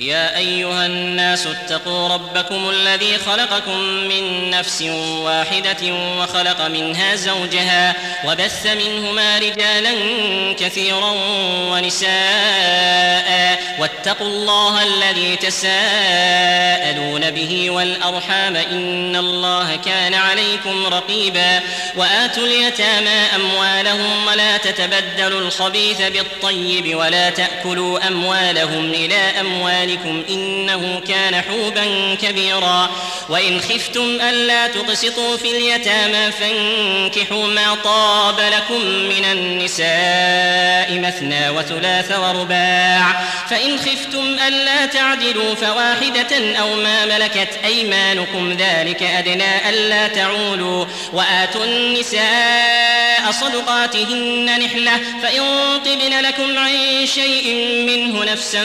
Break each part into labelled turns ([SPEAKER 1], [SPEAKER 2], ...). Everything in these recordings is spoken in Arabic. [SPEAKER 1] يا ايها الناس اتقوا ربكم الذي خلقكم من نفس واحده وخلق منها زوجها وبث منهما رجالا كثيرا ونساء واتقوا الله الذي تساءلون به والارحام ان الله كان عليكم رقيبا واتوا اليتامى اموالهم ولا تتبدلوا الخبيث بالطيب ولا تاكلوا اموالهم الى اموالهم أموالكم إنه كان حوبا كبيرا وإن خفتم ألا تقسطوا في اليتامى فانكحوا ما طاب لكم من النساء مثنى وثلاث ورباع فإن خفتم ألا تعدلوا فواحدة أو ما ملكت أيمانكم ذلك أدنى ألا تعولوا وآتوا النساء صدقاتهن نحلة فإن طبن لكم عن شيء منه نفسا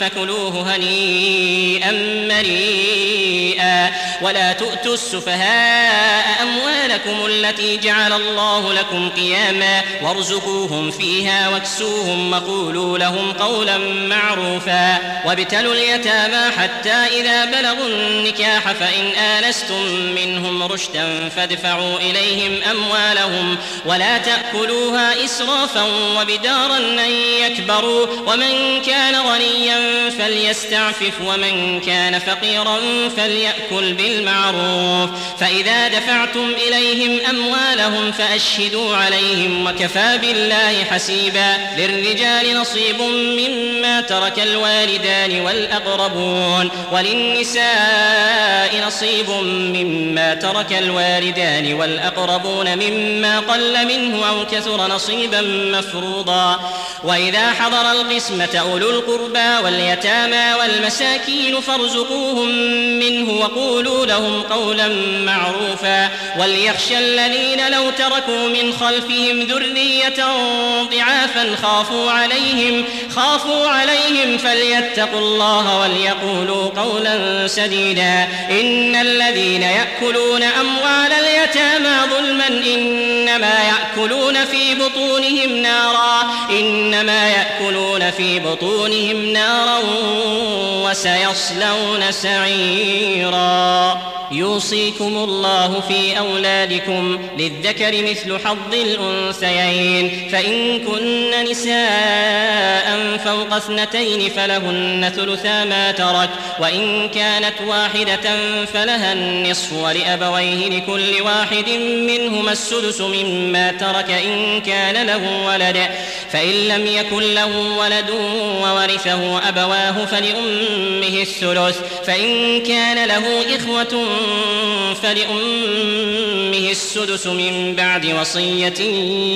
[SPEAKER 1] فكلوه فكلوه هنيئا مريئا ولا تؤتوا السفهاء أموالكم التي جعل الله لكم قياما وارزقوهم فيها واكسوهم وقولوا لهم قولا معروفا وابتلوا اليتامى حتى إذا بلغوا النكاح فإن آنستم منهم رشدا فادفعوا إليهم أموالهم ولا تأكلوها إسرافا وبدارا أن يكبروا ومن كان غنيا فلي فليستعفف ومن كان فقيرا فليأكل بالمعروف فإذا دفعتم إليهم أموالهم فأشهدوا عليهم وكفى بالله حسيبا للرجال نصيب مما ترك الوالدان والأقربون وللنساء نصيب مما ترك الوالدان والأقربون مما قل منه أو كثر نصيبا مفروضا وإذا حضر القسمة أولو القربى واليتامى واليتامى والمساكين فارزقوهم منه وقولوا لهم قولا معروفا وليخشى الذين لو تركوا من خلفهم ذرية ضعافا خافوا عليهم خافوا عليهم فليتقوا الله وليقولوا قولا سديدا إن الذين يأكلون أموال اليتامى ظلما إنما يأكلون في بطونهم نارا إنما يأكلون في بطونهم نارا وسيصلون سعيرا يوصيكم الله في أولادكم للذكر مثل حظ الأنثيين فإن كن نساء فوق اثنتين فلهن ثلثا ما ترك وإن كانت واحدة فلها النصف ولأبويه لكل واحد منهما السدس مما ترك إن كان له ولد فإن لم يكن له ولد وورثه أبواه فلأمه الثلث فإن كان له إخوة فلأمه السدس من بعد وصية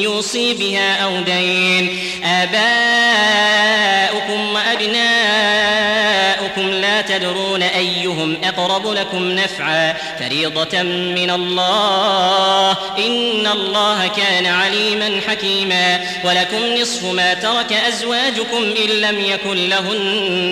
[SPEAKER 1] يوصي بها أو دين آباؤكم وأبناؤكم لا تدرون أيهم أقرب لكم نفعا فريضة من الله إن الله كان عليما حكيما ولكم نصف ما ترك أزواجكم إن لم يكن لهن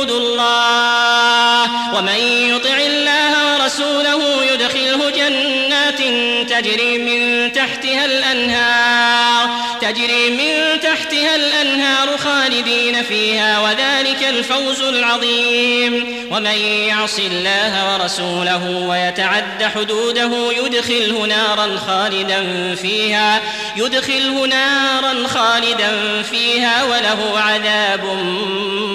[SPEAKER 1] حدود الله ومن يطع الله ورسوله يدخله جنات تجري من تحتها الأنهار تجري من تحتها الأنهار خالدين فيها وذلك الفوز العظيم ومن يعص الله ورسوله ويتعد حدوده يدخله نارا خالدا فيها يدخله نارا خالدا فيها وله عذاب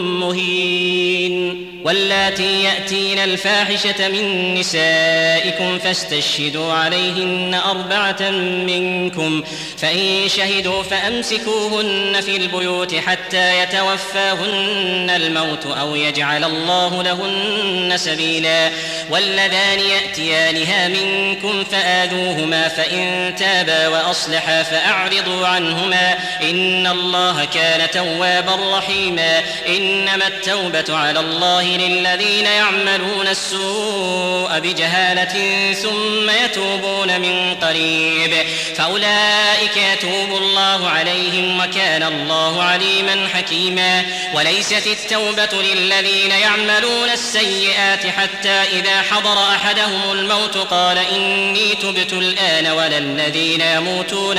[SPEAKER 1] مهين واللاتي يأتين الفاحشة من نسائكم فاستشهدوا عليهن أربعة منكم فإن شهدوا فأمسكوهن في البيوت حتى يتوفاهن الموت أو يجعل الله لهن سبيلا واللذان يأتيانها منكم فآذوهما فإن تابا وأصلحا فأعرضوا عنهما إن الله كان توابا رحيما إنما التوبة على الله للذين يعملون السوء بجهالة ثم يتوبون من قريب فأولئك يتوب الله عليهم وكان الله عليما حكيما وليست التوبة للذين يعملون السيئات حتى إذا حضر أحدهم الموت قال إني تبت الآن ولا الذين يموتون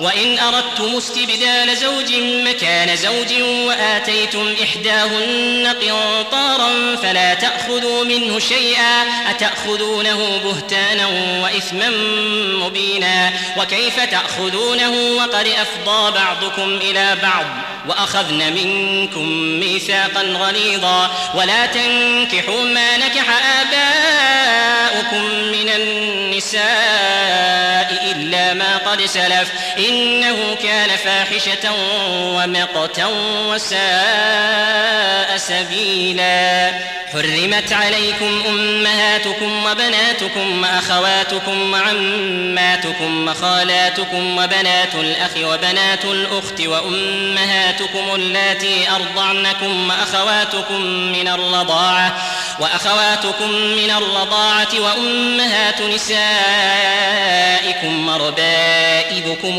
[SPEAKER 1] وإن أردتم استبدال زوج مكان زوج وآتيتم إحداهن قنطارا فلا تأخذوا منه شيئا أتأخذونه بهتانا وإثما مبينا وكيف تأخذونه وقد أفضى بعضكم إلى بعض وأخذن منكم ميثاقا غليظا ولا تنكحوا ما نكح آباؤكم من النساء إلا ما قد سلف إنه كان فاحشة ومقتا وساء سبيلا حرمت عليكم أمهاتكم وبناتكم وأخواتكم وعماتكم وخالاتكم وبنات الأخ وبنات الأخت وأمهاتكم اللاتي أرضعنكم وأخواتكم من الرضاعة وأخواتكم من الرضاعة وأمهات نسائكم وربائبكم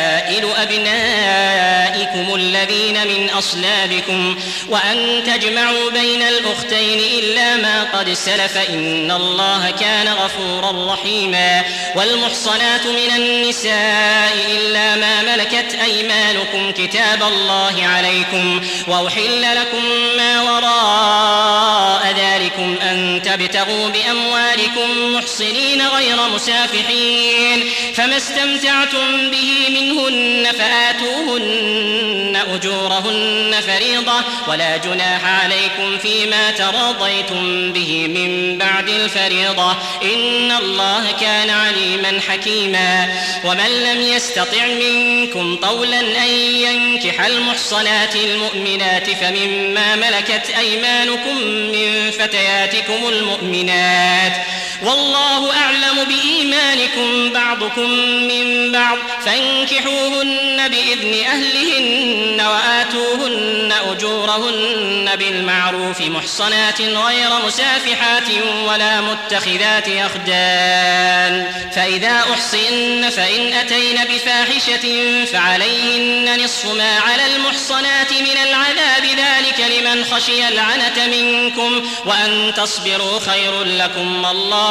[SPEAKER 1] حلائل أبنائكم الذين من أصلابكم وأن تجمعوا بين الأختين إلا ما قد سلف إن الله كان غفورا رحيما والمحصنات من النساء إلا ما ملكت أيمانكم كتاب الله عليكم وأحل لكم ما وراء ذلكم أن تبتغوا بأموالكم محصنين غير مسافحين فما استمتعتم به منهن فآتوهن أجورهن فريضة ولا جناح عليكم فيما تراضيتم به من بعد الفريضة إن الله كان عليما حكيما ومن لم يستطع منكم طولا أن ينكح المحصنات المؤمنات فمما ملكت أيمانكم من فتياتكم المؤمنات والله أعلم بإيمانكم بعضكم من بعض فانكحوهن بإذن أهلهن وآتوهن أجورهن بالمعروف محصنات غير مسافحات ولا متخذات أخدان فإذا أحصن فإن أتين بفاحشة فعليهن نصف ما على المحصنات من العذاب ذلك لمن خشي العنة منكم وأن تصبروا خير لكم والله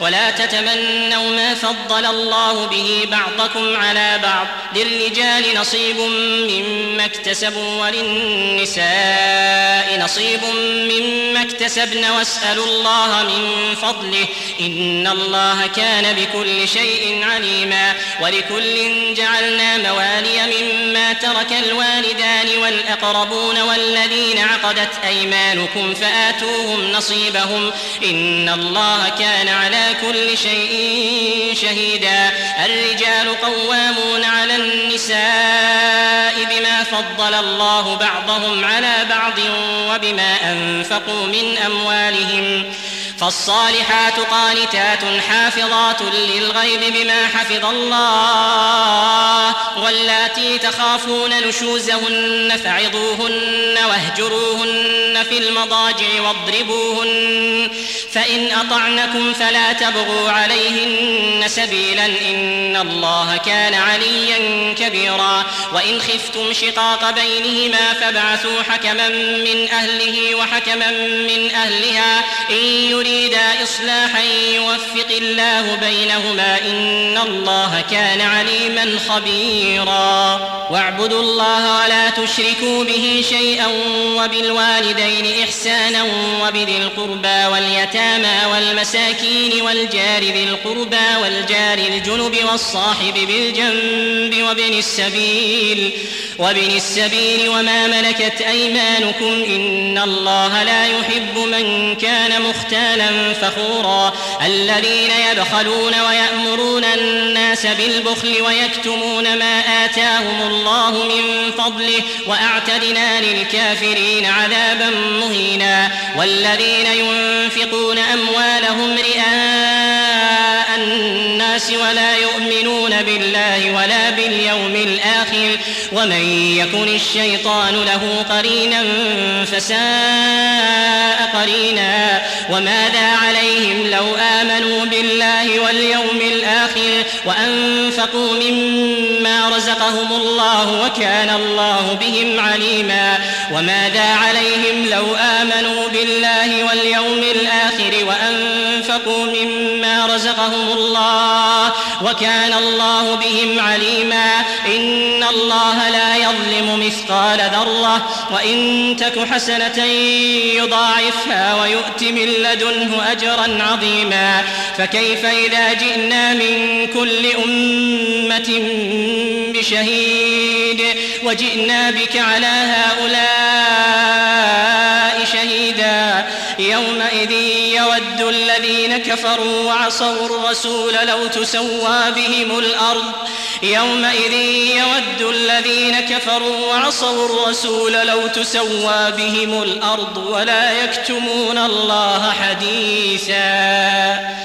[SPEAKER 1] ولا تتمنوا ما فضل الله به بعضكم على بعض للرجال نصيب مما اكتسبوا وللنساء نصيب مما اكتسبن واسألوا الله من فضله إن الله كان بكل شيء عليما ولكل جعلنا موالي مما ترك الوالدان والأقربون والذين عقدت أيمانكم فآتوهم نصيبهم إن الله كان على كل شيء شهيدا الرجال قوامون على النساء بما فضل الله بعضهم على بعض وبما أنفقوا من أموالهم فالصالحات قانتات حافظات للغيب بما حفظ الله واللاتي تخافون نشوزهن فعظوهن واهجروهن في المضاجع واضربوهن فإن أطعنكم فلا تبغوا عليهن سبيلا إن الله كان عليا كبيرا وإن خفتم شقاق بينهما فابعثوا حكما من أهله وحكما من أهلها إن يريدا إصلاحا يوفق الله بينهما إن الله كان عليما خبيرا واعبدوا الله ولا تشركوا به شيئا وبالوالدين إحسانا وبذي القربى واليتامى والمساكين والجار ذي القربى والجار الجنب والصاحب بالجنب وابن السبيل وابن السبيل وما ملكت أيمانكم إن الله لا يحب من كان مختالا فخورا الذين يبخلون ويأمرون الناس بالبخل ويكتمون ما آتاهم الله من فضله وأعتدنا للكافرين عذابا مهينا والذين ينفقون أموالهم رئاء الناس ولا يؤمنون بالله ولا باليوم الآخر ومن يكن الشيطان له قرينا فساء قرينا وماذا عليهم لو آمنوا بالله واليوم الآخر وأنفقوا مما رزقهم الله وكان الله بهم عليما وماذا عليهم لو آمنوا بالله واليوم الآخر وأنفقوا مما رزقهم الله وكان الله بهم عليما إن الله لا يظلم مثقال ذرة وإن تك حسنة يضاعفها ويؤت من لدنه أجرا عظيما فكيف إذا جئنا من كل أمة بشهيد وجئنا بك على هؤلاء شهيدا يومئذ يود الذين كفروا وعصوا الرسول لو تسوى بهم الأرض يومئذ يود الذين كفروا وعصوا الرسول لو تسوى بهم الأرض ولا يكتمون الله حديثا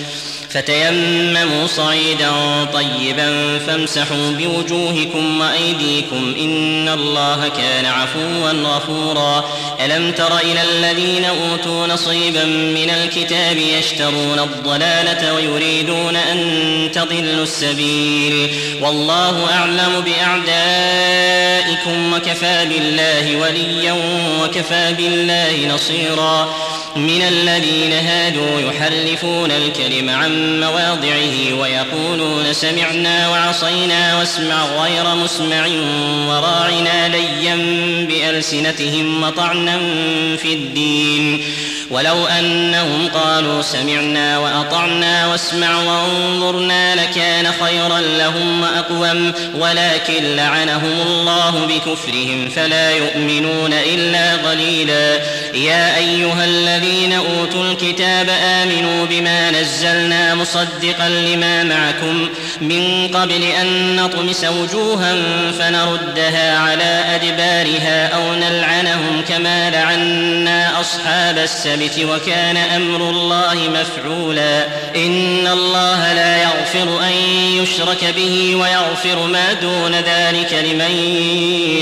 [SPEAKER 1] فتيمموا صعيدا طيبا فامسحوا بوجوهكم وايديكم ان الله كان عفوا غفورا الم تر الى الذين اوتوا نصيبا من الكتاب يشترون الضلاله ويريدون ان تضلوا السبيل والله اعلم باعدائكم وكفى بالله وليا وكفى بالله نصيرا من الذين هادوا يحرفون الكلم عن مواضعه ويقولون سمعنا وعصينا واسمع غير مسمع وراعنا ليا بألسنتهم وطعنا في الدين ولو أنهم قالوا سمعنا وأطعنا واسمع وانظرنا لكان خيرا لهم وأقوم ولكن لعنهم الله بكفرهم فلا يؤمنون إلا قليلا يا أيها الذين أوتوا الكتاب آمنوا بما نزلنا مصدقا لما معكم من قبل أن نطمس وجوها فنردها على أدبارها أو نلعنهم كما لعنا أصحاب السبت وكان أمر الله مفعولا إن الله لا يغفر يغفر أن يشرك به ويغفر ما دون ذلك لمن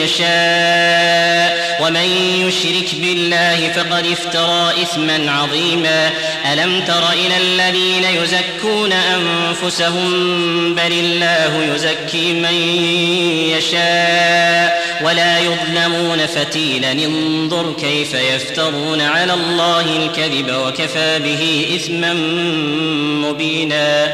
[SPEAKER 1] يشاء ومن يشرك بالله فقد افترى إثما عظيما ألم تر إلى الذين يزكون أنفسهم بل الله يزكي من يشاء ولا يظلمون فتيلا انظر كيف يفترون على الله الكذب وكفى به إثما مبينا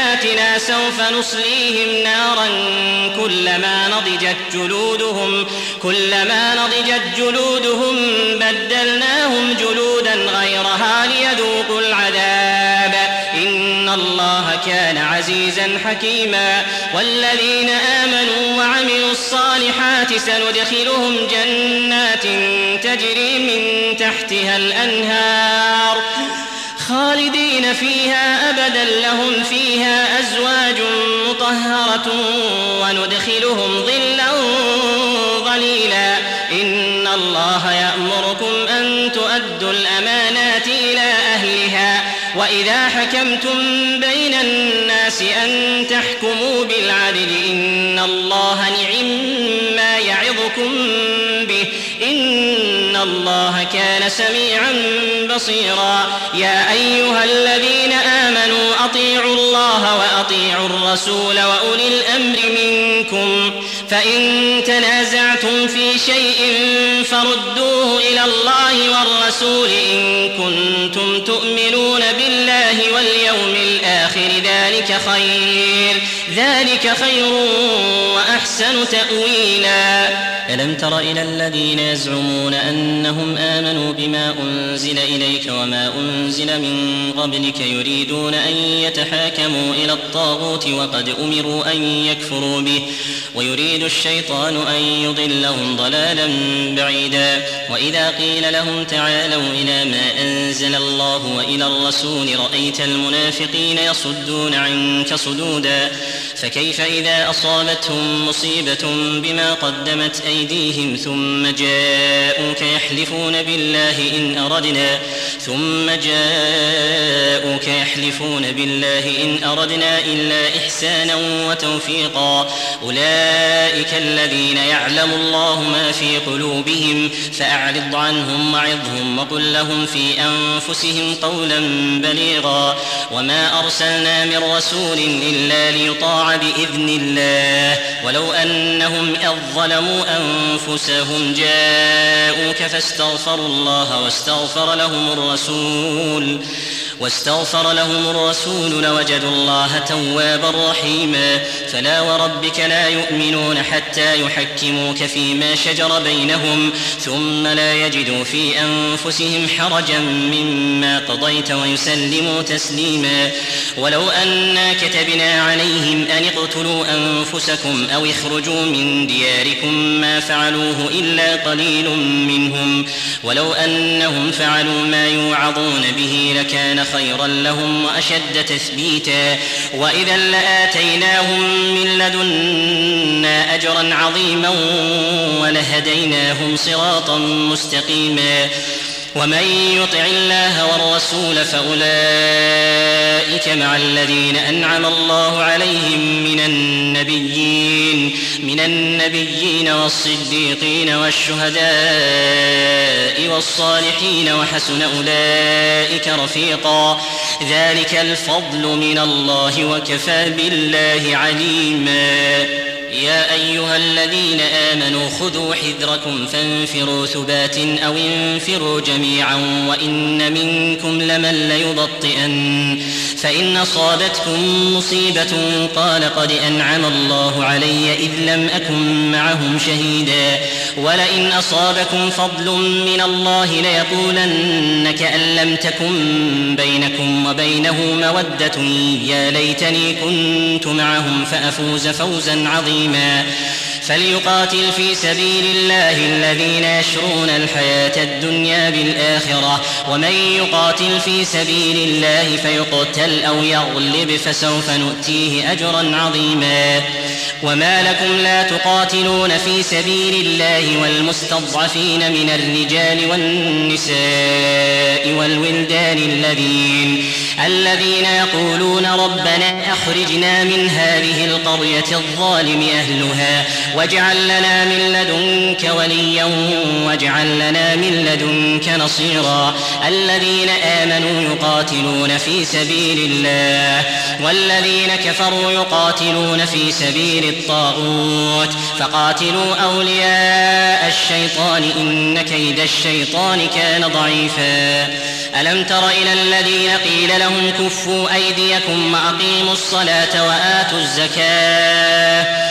[SPEAKER 1] بآياتنا سوف نصليهم نارا كلما نضجت جلودهم كلما نضجت جلودهم بدلناهم جلودا غيرها ليذوقوا العذاب إن الله كان عزيزا حكيما والذين آمنوا وعملوا الصالحات سندخلهم جنات تجري من تحتها الأنهار خالدين فيها أبدا لهم فيها أزواج مطهرة وندخلهم ظلا ظليلا إن الله يأمركم أن تؤدوا الأمانات إلى أهلها وإذا حكمتم بين الناس أن تحكموا بالعدل إن الله نعم ما يعظكم به إن الله كان سميعا بصيرا يا أيها الذين آمنوا أطيعوا الله وأطيعوا الرسول وأولي الأمر منكم فإن تنازعتم في شيء فردوه إلى الله والرسول إن كنتم تؤمنون بالله واليوم الآخر ذلك خير ذلك خير وأحسن تأويلا ألم تر إلى الذين يزعمون أنهم آمنوا بما أنزل إليك وما أنزل من قبلك يريدون أن يتحاكموا إلى الطاغوت وقد أمروا أن يكفروا به ويريد يريد الشيطان أن يضلهم ضلالا بعيدا وإذا قيل لهم تعالوا إلى ما أنزل الله الله وإلى الرسول رأيت المنافقين يصدون عنك صدودا فكيف إذا أصابتهم مصيبة بما قدمت أيديهم ثم جاءوك يحلفون بالله إن أردنا ثم جاءوك يحلفون بالله إن أردنا إلا إحسانا وتوفيقا أولئك الذين يعلم الله ما في قلوبهم فأعرض عنهم وعظهم وقل لهم في أنفسهم رسلهم قولا بليغا وما أرسلنا من رسول إلا ليطاع بإذن الله ولو أنهم إذ ظلموا أنفسهم جاءوك فاستغفروا الله واستغفر لهم الرسول واستغفر لهم الرسول لوجدوا الله توابا رحيما فلا وربك لا يؤمنون حتى يحكموك فيما شجر بينهم ثم لا يجدوا في أنفسهم حرجا مما قضيت ويسلموا تسليما ولو أنا كتبنا عليهم أن اقتلوا أنفسكم أو اخرجوا من دياركم ما فعلوه إلا قليل منهم ولو أنهم فعلوا ما يوعظون به لكان خيرا لهم واشد تثبيتا واذا لاتيناهم من لدنا اجرا عظيما ولهديناهم صراطا مستقيما ومن يطع الله والرسول فأولئك مع الذين أنعم الله عليهم من النبيين من النبيين والصديقين والشهداء والصالحين وحسن أولئك رفيقا ذلك الفضل من الله وكفى بالله عليما يا أيها الذين آمنوا خذوا حذركم فانفروا ثبات أو انفروا جميعا وإن منكم لمن ليبطئن فإن أصابتكم مصيبة قال قد أنعم الله علي إذ لم أكن معهم شهيدا ولئن أصابكم فضل من الله ليقولن كأن لم تكن بينكم وبينه مودة يا ليتني كنت معهم فأفوز فوزا عظيما فليقاتل في سبيل الله الذين يشرون الحياة الدنيا بالآخرة ومن يقاتل في سبيل الله فيقتل أو يغلب فسوف نؤتيه أجرا عظيما وما لكم لا تقاتلون في سبيل الله والمستضعفين من الرجال والنساء والولدان الذين الذين يقولون ربنا أخرجنا من هذه القرية الظالم أهلها واجعل لنا من لدنك وليا واجعل لنا من لدنك نصيرا الذين آمنوا يقاتلون في سبيل الله والذين كفروا يقاتلون في سبيل الطاغوت فقاتلوا أولياء الشيطان إن كيد الشيطان كان ضعيفا ألم تر إلى الذين قيل لهم كفوا أيديكم وأقيموا الصلاة وآتوا الزكاة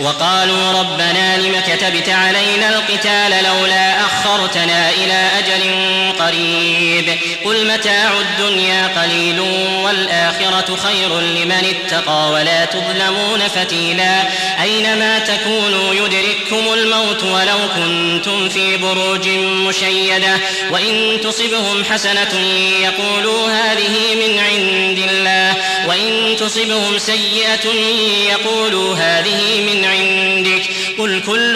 [SPEAKER 1] وقالوا ربنا لم كتبت علينا القتال لولا أخرتنا إلى أجل قريب قل متاع الدنيا قليل والآخرة خير لمن اتقى ولا تظلمون فتيلا أينما تكونوا يدرككم الموت ولو كنتم في بروج مشيدة وإن تصبهم حسنة يقولوا هذه من عند الله وإن تصبهم سيئة يقولوا هذه من عندك قل كل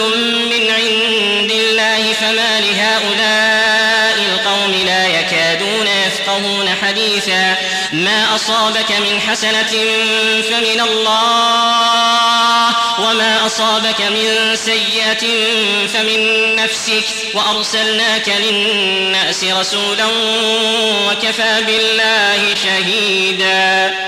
[SPEAKER 1] من عند الله فما لهؤلاء القوم لا يكادون يفقهون حديثا ما أصابك من حسنة فمن الله وما أصابك من سيئة فمن نفسك وأرسلناك للناس رسولا وكفى بالله شهيدا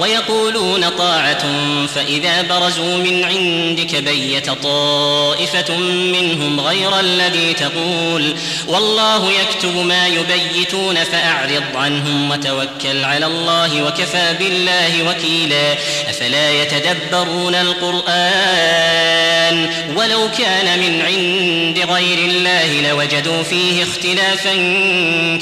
[SPEAKER 1] ويقولون طاعة فإذا برزوا من عندك بيت طائفة منهم غير الذي تقول والله يكتب ما يبيتون فأعرض عنهم وتوكل على الله وكفى بالله وكيلا أفلا يتدبرون القرآن ولو كان من عند غير الله لوجدوا فيه اختلافا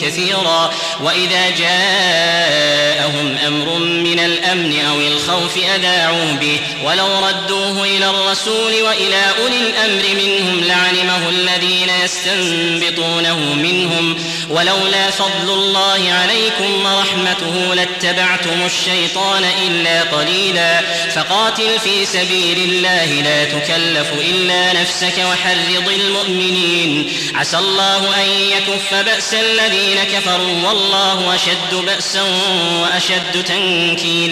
[SPEAKER 1] كثيرا وإذا جاءهم أمر من الأمر الأمن أو الخوف أذاعوا به ولو ردوه إلى الرسول وإلى أولي الأمر منهم لعلمه الذين يستنبطونه منهم ولولا فضل الله عليكم ورحمته لاتبعتم الشيطان إلا قليلا فقاتل في سبيل الله لا تكلف إلا نفسك وحرض المؤمنين عسى الله أن يكف بأس الذين كفروا والله أشد بأسا وأشد تنكيلا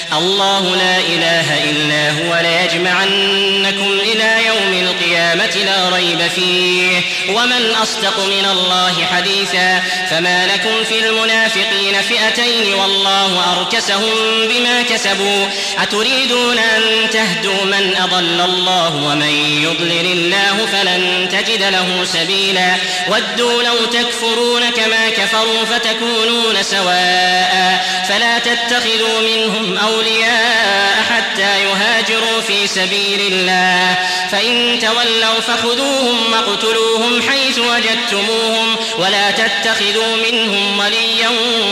[SPEAKER 1] الله لا إله إلا هو ليجمعنكم إلى يوم القيامة لا ريب فيه ومن أصدق من الله حديثا فما لكم في المنافقين فئتين والله أركسهم بما كسبوا أتريدون أن تهدوا من أضل الله ومن يضلل الله فلن تجد له سبيلا ودوا لو تكفرون كما كفروا فتكونون سواء فلا تتخذوا منهم أولياء أولياء حتى يهاجروا في سبيل الله فإن تولوا فخذوهم واقتلوهم حيث وجدتموهم ولا تتخذوا منهم وليا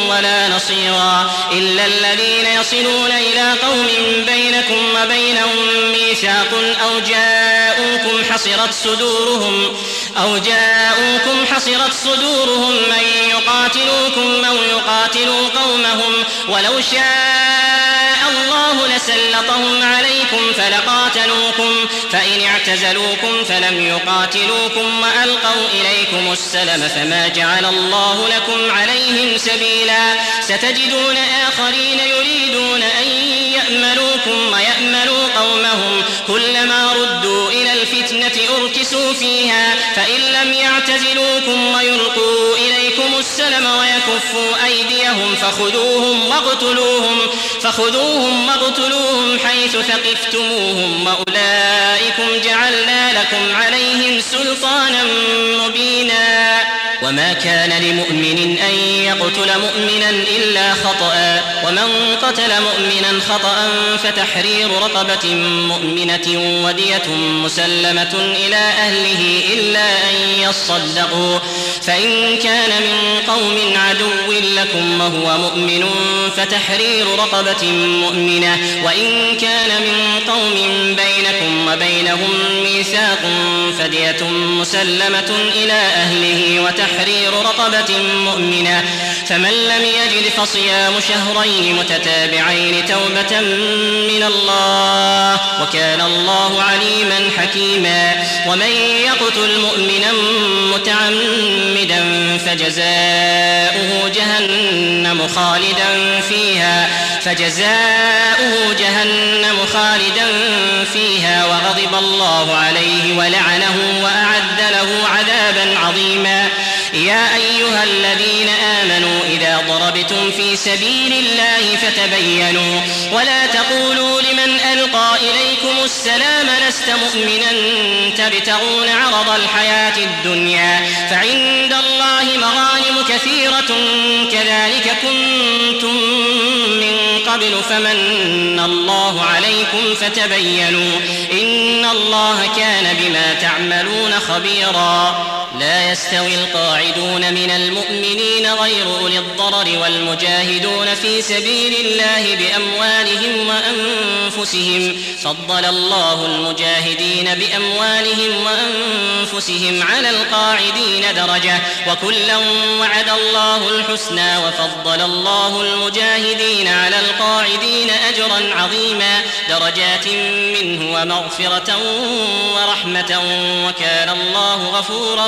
[SPEAKER 1] ولا نصيرا إلا الذين يصلون إلى قوم بينكم وبينهم ميثاق أو جاءوكم حصرت صدورهم أو جاءوكم حصرت صدورهم أن يقاتلوكم أو يقاتلوا قومهم ولو شاء سلطهم عليكم فلقاتلوكم فإن اعتزلوكم فلم يقاتلوكم وألقوا إليكم السلم فما جعل الله لكم عليهم سبيلا ستجدون آخرين يريدون أن يأملوكم ويأملوا قومهم كلما ردوا إلى الفتنة أركسوا فيها فإن لم يعتزلوكم ويلقوا يبغون السلم ويكفوا أيديهم فخذوهم واقتلوهم فخذوهم واقتلوهم حيث ثقفتموهم وأولئكم جعلنا لكم عليهم سلطانا مبينا وما كان لمؤمن أن يقتل مؤمنا إلا خطأ ومن قتل مؤمنا خطأ فتحرير رقبة مؤمنة ودية مسلمة إلى أهله إلا أن يصدقوا فإن كان من قوم عدو لكم وهو مؤمن فتحرير رقبة مؤمنة وإن كان من قوم بينكم وبينهم ميثاق فدية مسلمة إلى أهله وتحرير رقبة مؤمنة فمن لم يجد فصيام شهرين متتابعين توبة من الله وكان الله عليما حكيما ومن يقتل مؤمنا متعمدا مجرما فجزاؤه جهنم خالدا فيها فجزاؤه جهنم خالدا فيها وغضب الله عليه ولعنه وأعد له عذابا عظيما يا أيها الذين آمنوا إذا ضربتم في سبيل الله فتبينوا ولا تقولوا لمن ألقى إليكم السلام لست مؤمنا تبتغون عرض الحياة الدنيا فعند الله مغانم كثيرة كذلك كنتم من قبل فمن الله عليكم فتبينوا إن الله كان بما تعملون خبيراً لا يستوي القاعدون من المؤمنين غير أولي الضرر والمجاهدون في سبيل الله بأموالهم وأنفسهم فضل الله المجاهدين بأموالهم وأنفسهم على القاعدين درجة وكلا وعد الله الحسنى وفضل الله المجاهدين على القاعدين أجرا عظيما درجات منه ومغفرة ورحمة وكان الله غفورا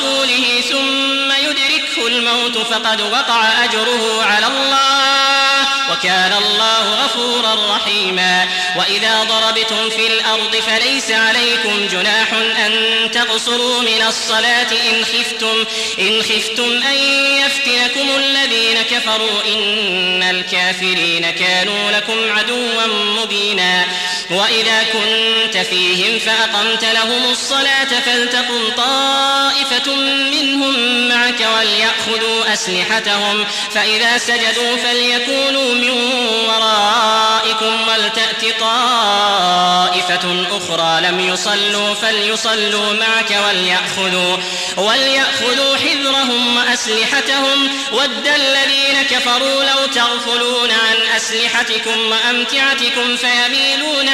[SPEAKER 1] ورسوله ثم يدركه الموت فقد وقع أجره على الله وكان الله غفورا رحيما وإذا ضربتم في الأرض فليس عليكم جناح أن تقصروا من الصلاة إن خفتم إن خفتم أن يفتنكم الذين كفروا إن الكافرين كانوا لكم عدوا مبينا وإذا كنت فيهم فأقمت لهم الصلاة فلتقم طائفة منهم معك وليأخذوا أسلحتهم فإذا سجدوا فليكونوا من ورائكم ولتأت طائفة أخرى لم يصلوا فليصلوا معك وليأخذوا وليأخذوا حذرهم وأسلحتهم ود الذين كفروا لو تغفلون عن أسلحتكم وأمتعتكم فيميلون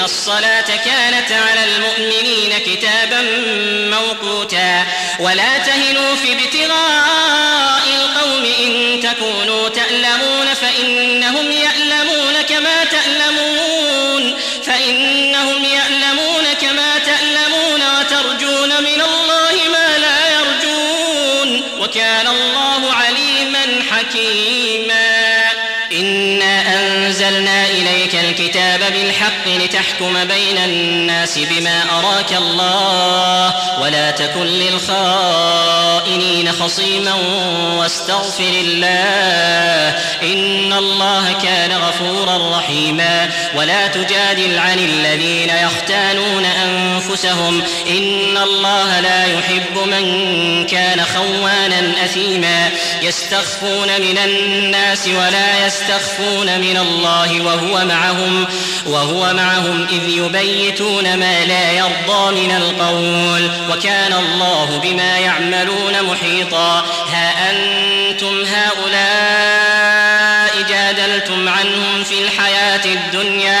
[SPEAKER 1] إن الصلاة كانت على المؤمنين كتابا موقوتا ولا تهنوا في ابتغاء القوم إن تكونوا تألمون فإنهم يألمون كما تألمون فإنهم يألمون كما تألمون وترجون من الله ما لا يرجون وكان الله عليما حكيما إنا أنزلنا إليك الكتاب بالحق لتحكم بين الناس بما أراك الله ولا تكن للخائنين خصيما واستغفر الله إن الله كان غفورا رحيما ولا تجادل عن الذين يختانون أنفسهم إن الله لا يحب من كان خوانا أثيما يستخفون من الناس ولا يستخفون من الله وهو معهم وهو معهم معهم إذ يبيتون ما لا يرضى من القول وكان الله بما يعملون محيطا ها أنتم هؤلاء جادلتم عنهم في الحياة الدنيا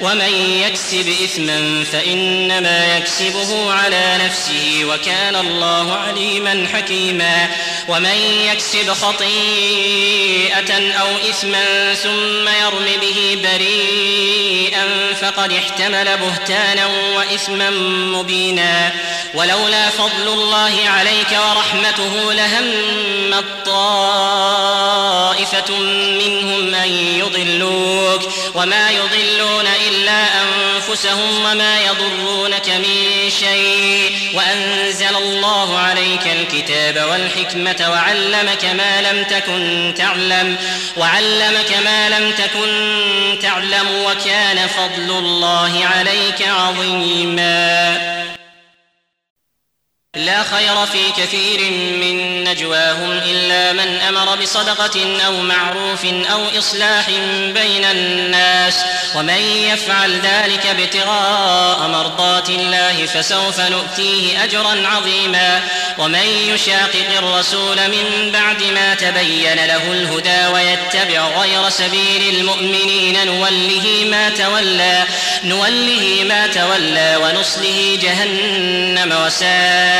[SPEAKER 1] ومن يكسب إثما فإنما يكسبه على نفسه وكان الله عليما حكيما ومن يكسب خطيئة أو إثما ثم يرم به بريئا فقد احتمل بهتانا وإثما مبينا ولولا فضل الله عليك ورحمته لهم الطائفة منهم أن يضلوك وما يضلون إلا إلا أنفسهم وما يضرونك من شيء وأنزل الله عليك الكتاب والحكمة وعلمك ما لم تكن تعلم وعلمك ما لم تكن تعلم وكان فضل الله عليك عظيما لا خير في كثير من نجواهم إلا من أمر بصدقة أو معروف أو إصلاح بين الناس ومن يفعل ذلك ابتغاء مرضات الله فسوف نؤتيه أجرا عظيما ومن يشاقق الرسول من بعد ما تبين له الهدى ويتبع غير سبيل المؤمنين نوله ما تولى نوله ما تولى ونصله جهنم وساءت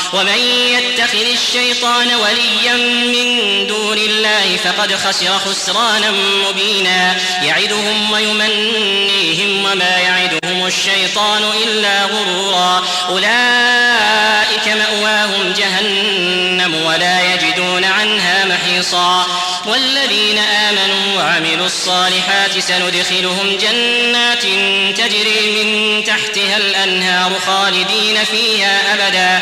[SPEAKER 1] ومن يتخذ الشيطان وليا من دون الله فقد خسر خسرانا مبينا يعدهم ويمنيهم وما يعدهم الشيطان إلا غرورا أولئك مأواهم جهنم ولا يجدون عنها محيصا والذين آمنوا وعملوا الصالحات سندخلهم جنات تجري من تحتها الأنهار خالدين فيها أبدا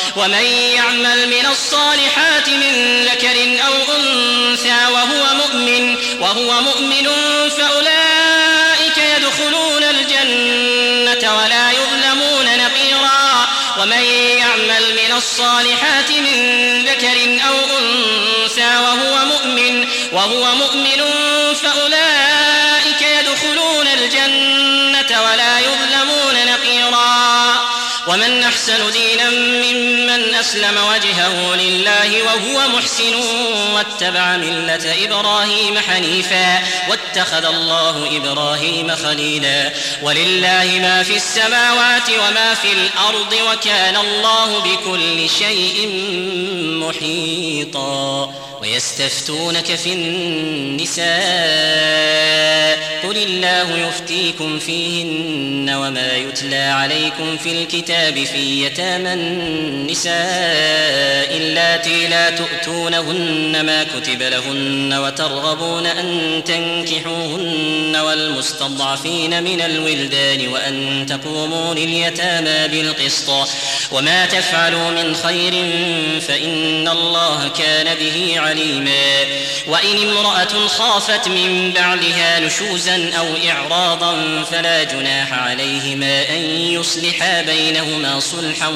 [SPEAKER 1] ومن يعمل من الصالحات من ذكر أو أنثى وهو مؤمن وهو مؤمن فأولئك يدخلون الجنة ولا يظلمون نقيرا ومن يعمل من الصالحات من ذكر أو أنثى وهو مؤمن وهو مؤمن فأولئك يدخلون الجنة ولا يظلمون نقيرا ومن أحسن دينا من من أسلم وجهه لله وهو محسن واتبع ملة إبراهيم حنيفا واتخذ الله إبراهيم خليلا ولله ما في السماوات وما في الأرض وكان الله بكل شيء محيطا ويستفتونك في النساء قل الله يفتيكم فيهن وما يتلى عليكم في الكتاب في يتامى النساء اللاتي لا تؤتونهن ما كتب لهن وترغبون أن تنكحوهن والمستضعفين من الولدان وأن تقوموا لليتامى بالقسط وما تفعلوا من خير فإن الله كان به عليم عليما وإن امرأة خافت من بعلها نشوزا أو إعراضا فلا جناح عليهما أن يصلحا بينهما صلحا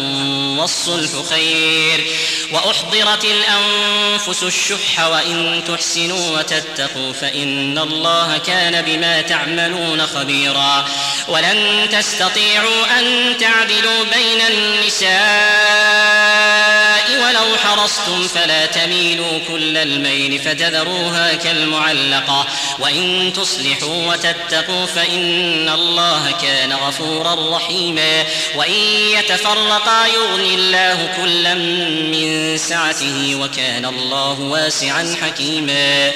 [SPEAKER 1] والصلح خير وأحضرت الأنفس الشح وإن تحسنوا وتتقوا فإن الله كان بما تعملون خبيرا ولن تستطيعوا أن تعدلوا بين النساء ولو حرصتم فلا تميلوا كل الميل فتذروها كالمعلقة وإن تصلحوا وتتقوا فإن الله كان غفورا رحيما وإن يتفرقا يغني الله كلا من سعته وكان الله واسعا حكيما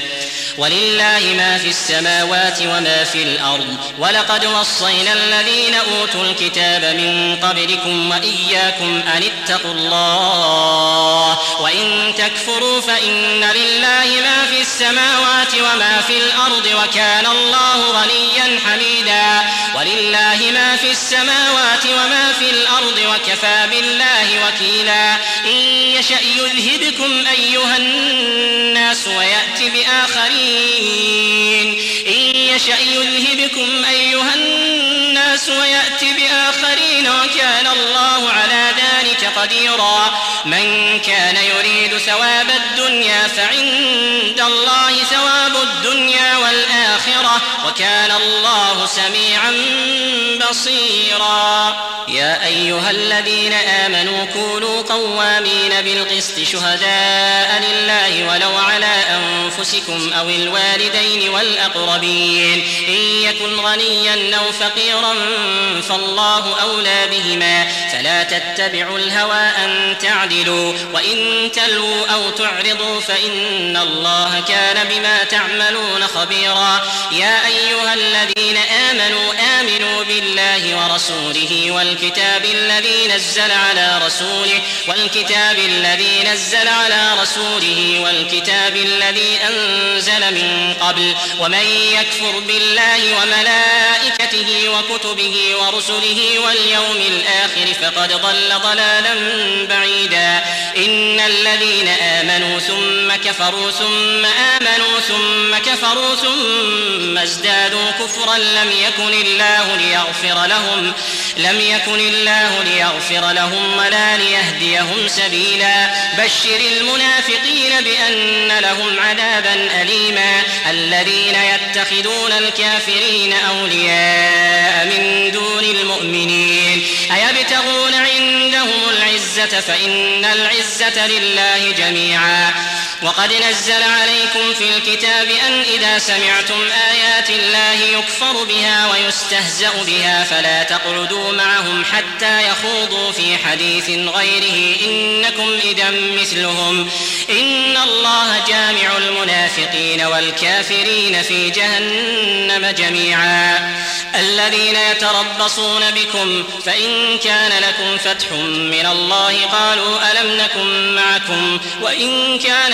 [SPEAKER 1] ولله ما في السماوات وما في الأرض ولقد وصينا الذين أوتوا الكتاب من قبلكم وإياكم أن اتقوا الله الله وإن تكفروا فإن لله ما في السماوات وما في الأرض وكان الله غنيا حميدا ولله ما في السماوات وما في الأرض وكفى بالله وكيلا إن يشأ يذهبكم أيها الناس ويأتي بآخرين إن يشأ يذهبكم أيها الناس ويأتي بآخرين وكان الله من كان يريد ثواب الدنيا فعند الله ثواب الدنيا والآخرة وكان الله سميعا بصيرا يا أيها الذين آمنوا كونوا قوامين بالقسط شهداء لله ولو على أنفسكم أو الوالدين والأقربين إن يكن غنيا أو فقيرا فالله أولى بهما فلا تتبعوا الهوى أن تعدلوا وإن تلووا أو تعرضوا فإن الله كان بما تعملون خبيرا يا أيها الذين آمنوا آمنوا بالله الله ورسوله والكتاب الذي نزل على رسوله والكتاب الذي نزل على رسوله والكتاب الذي أنزل من قبل ومن يكفر بالله وملائكته وكتبه ورسله واليوم الآخر فقد ضل ضلالا بعيدا إن الذين آمنوا ثم كفروا ثم آمنوا ثم كفروا ثم ازدادوا كفرا لم يكن الله ليغفر ليغفر لهم لم يكن الله ليغفر لهم ولا ليهديهم سبيلا بشر المنافقين بأن لهم عذابا أليما الذين يتخذون الكافرين أولياء من دون المؤمنين أيبتغون عندهم العزة فإن العزة لله جميعا وقد نزل عليكم في الكتاب أن إذا سمعتم آيات الله يكفر بها ويستهزأ بها فلا تقعدوا معهم حتى يخوضوا في حديث غيره إنكم إذا مثلهم إن الله جامع المنافقين والكافرين في جهنم جميعا الذين يتربصون بكم فإن كان لكم فتح من الله قالوا ألم نكن معكم وإن كان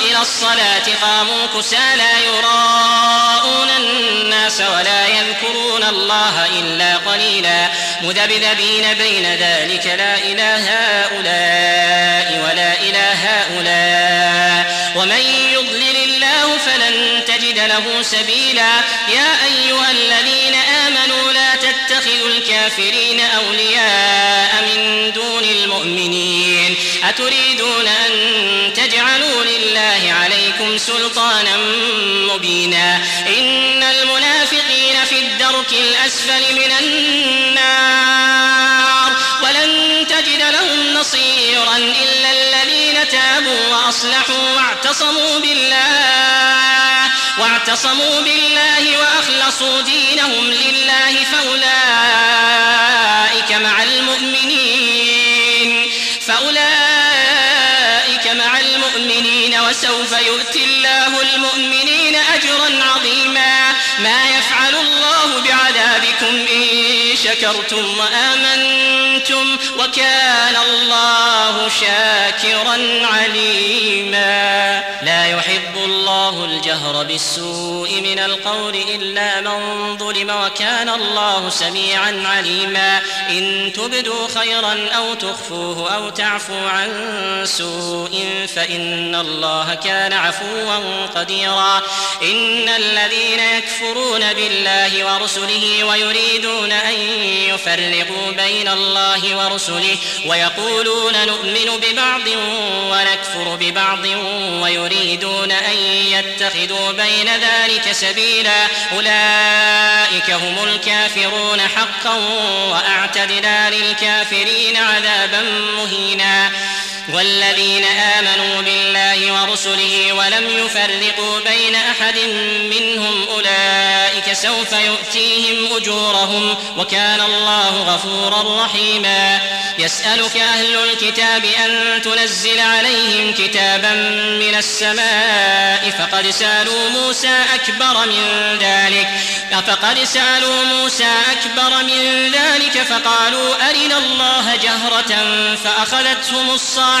[SPEAKER 1] الصلاة قاموا لا يراءون الناس ولا يذكرون الله إلا قليلا مذبذبين بين ذلك لا إلى هؤلاء ولا إلى هؤلاء ومن يضلل الله فلن تجد له سبيلا يا أيها الذين للكافرين أولياء من دون المؤمنين أتريدون أن تجعلوا لله عليكم سلطانا مبينا إن المنافقين في الدرك الأسفل من النار ولن تجد لهم نصيرا إلا الذين تابوا وأصلحوا واعتصموا بالله وأخلصوا دينهم لله فأولئك مع المؤمنين فأولئك مع المؤمنين وسوف يؤتي الله المؤمنين أجرا عظيما ما يفعل الله بعذابكم إن شكرتم وآمنتم وكان الله شاكرا عليما لا يحب الله الجهر بالسوء من القول إلا من ظلم وكان الله سميعا عليما إن تبدوا خيرا أو تخفوه أو تعفو عن سوء فإن الله كان عفوا قديرا إن الذين يكفرون بالله ورسله ويريدون أن يفرقوا بين الله ورسله ويقولون نؤمن ببعض ونكفر ببعض ويريدون أن يتخذوا بين ذلك سبيلا أولئك هم الكافرون حقا وأعتدنا للكافرين عذابا مهينا والذين آمنوا بالله ورسله ولم يفرقوا بين أحد منهم أولئك سوف يؤتيهم أجورهم وكان الله غفورا رحيما يسألك أهل الكتاب أن تنزل عليهم كتابا من السماء فقد سالوا موسى أكبر من ذلك فقد سالوا موسى أكبر من ذلك فقالوا أرنا الله جهرة فأخذتهم الصاعقة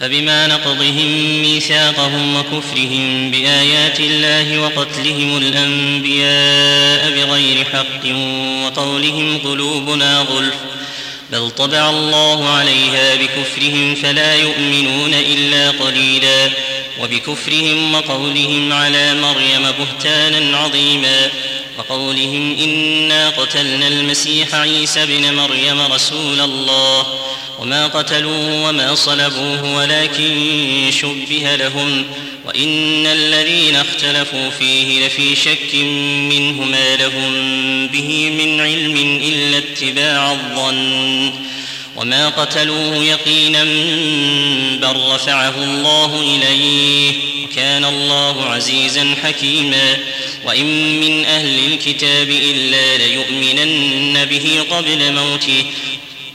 [SPEAKER 1] فبما نقضهم ميثاقهم وكفرهم بآيات الله وقتلهم الأنبياء بغير حق وقولهم قلوبنا غلف بل طبع الله عليها بكفرهم فلا يؤمنون إلا قليلا وبكفرهم وقولهم على مريم بهتانا عظيما وقولهم إنا قتلنا المسيح عيسى بن مريم رسول الله وما قتلوه وما صلبوه ولكن شبه لهم وإن الذين اختلفوا فيه لفي شك منه ما لهم به من علم إلا اتباع الظن وما قتلوه يقينا بل رفعه الله إليه وكان الله عزيزا حكيما وإن من أهل الكتاب إلا ليؤمنن به قبل موته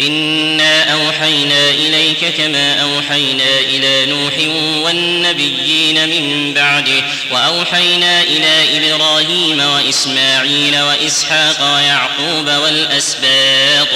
[SPEAKER 1] إنا أوحينا إليك كما أوحينا إلى نوح والنبيين من بعده وأوحينا إلى إبراهيم وإسماعيل وإسحاق ويعقوب والأسباط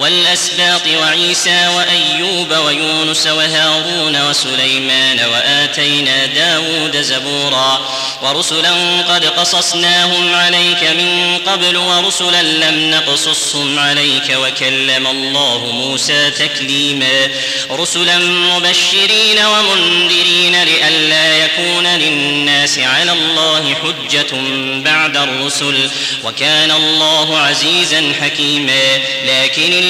[SPEAKER 1] والأسباط وعيسى وأيوب ويونس وهارون وسليمان وآتينا داود زبورا ورسلا قد قصصناهم عليك من قبل ورسلا لم نقصصهم عليك وكلم الله موسى تكليما رسلا مبشرين ومنذرين لئلا يكون للناس على الله حجة بعد الرسل وكان الله عزيزا حكيما لكن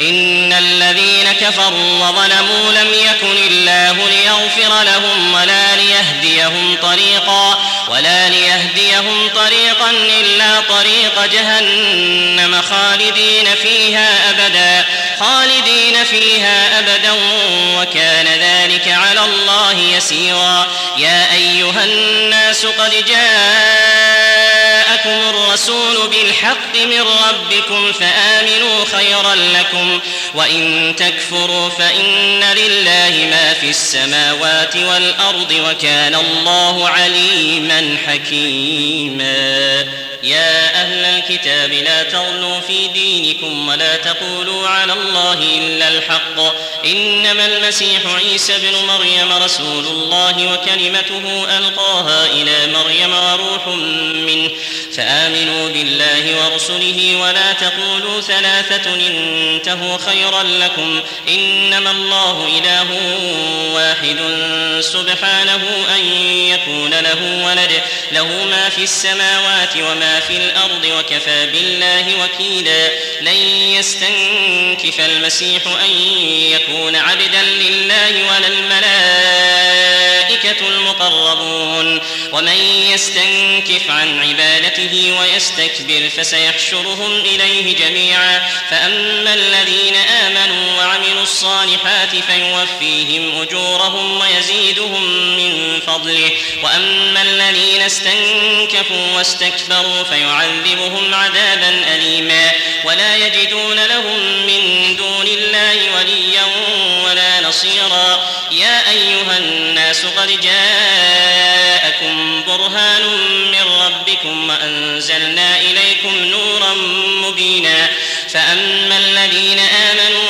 [SPEAKER 1] إن الذين كفروا وظلموا لم يكن الله ليغفر لهم ولا ليهديهم طريقا ولا ليهديهم طريقا إلا طريق جهنم خالدين فيها أبدا خالدين فيها أبدا وكان ذلك على الله يسيرا يا أيها الناس قد جاء جاءكم الرسول بالحق من ربكم فآمنوا خيرا لكم وإن تكفروا فإن لله ما في السماوات والأرض وكان الله عليما حكيما يا أهل الكتاب لا تغلوا في دينكم ولا تقولوا على الله إلا الحق إنما المسيح عيسى بن مريم رسول الله وكلمته ألقاها إلى مريم وروح منه فآمنوا بالله ورسله ولا تقولوا ثلاثة انتهوا خيرا لكم إنما الله إله واحد سبحانه أن يكون له ولد له ما في السماوات وما في الأرض وكفى بالله وكيلا لن يستنكف المسيح أن يكون عبدا لله ولا الملائكة الملائكة المقربون ومن يستنكف عن عبادته ويستكبر فسيحشرهم إليه جميعا فأما الذين آمنوا وعملوا الصالحات فيوفيهم أجورهم ويزيدهم من فضله وأما الذين استنكفوا واستكبروا فيعذبهم عذابا أليما ولا يجدون لهم من دون الله وليا ولا نصيرا يا أيها الناس الناس قد جاءكم برهان من ربكم وأنزلنا إليكم نورا مبينا فأما الذين آمنوا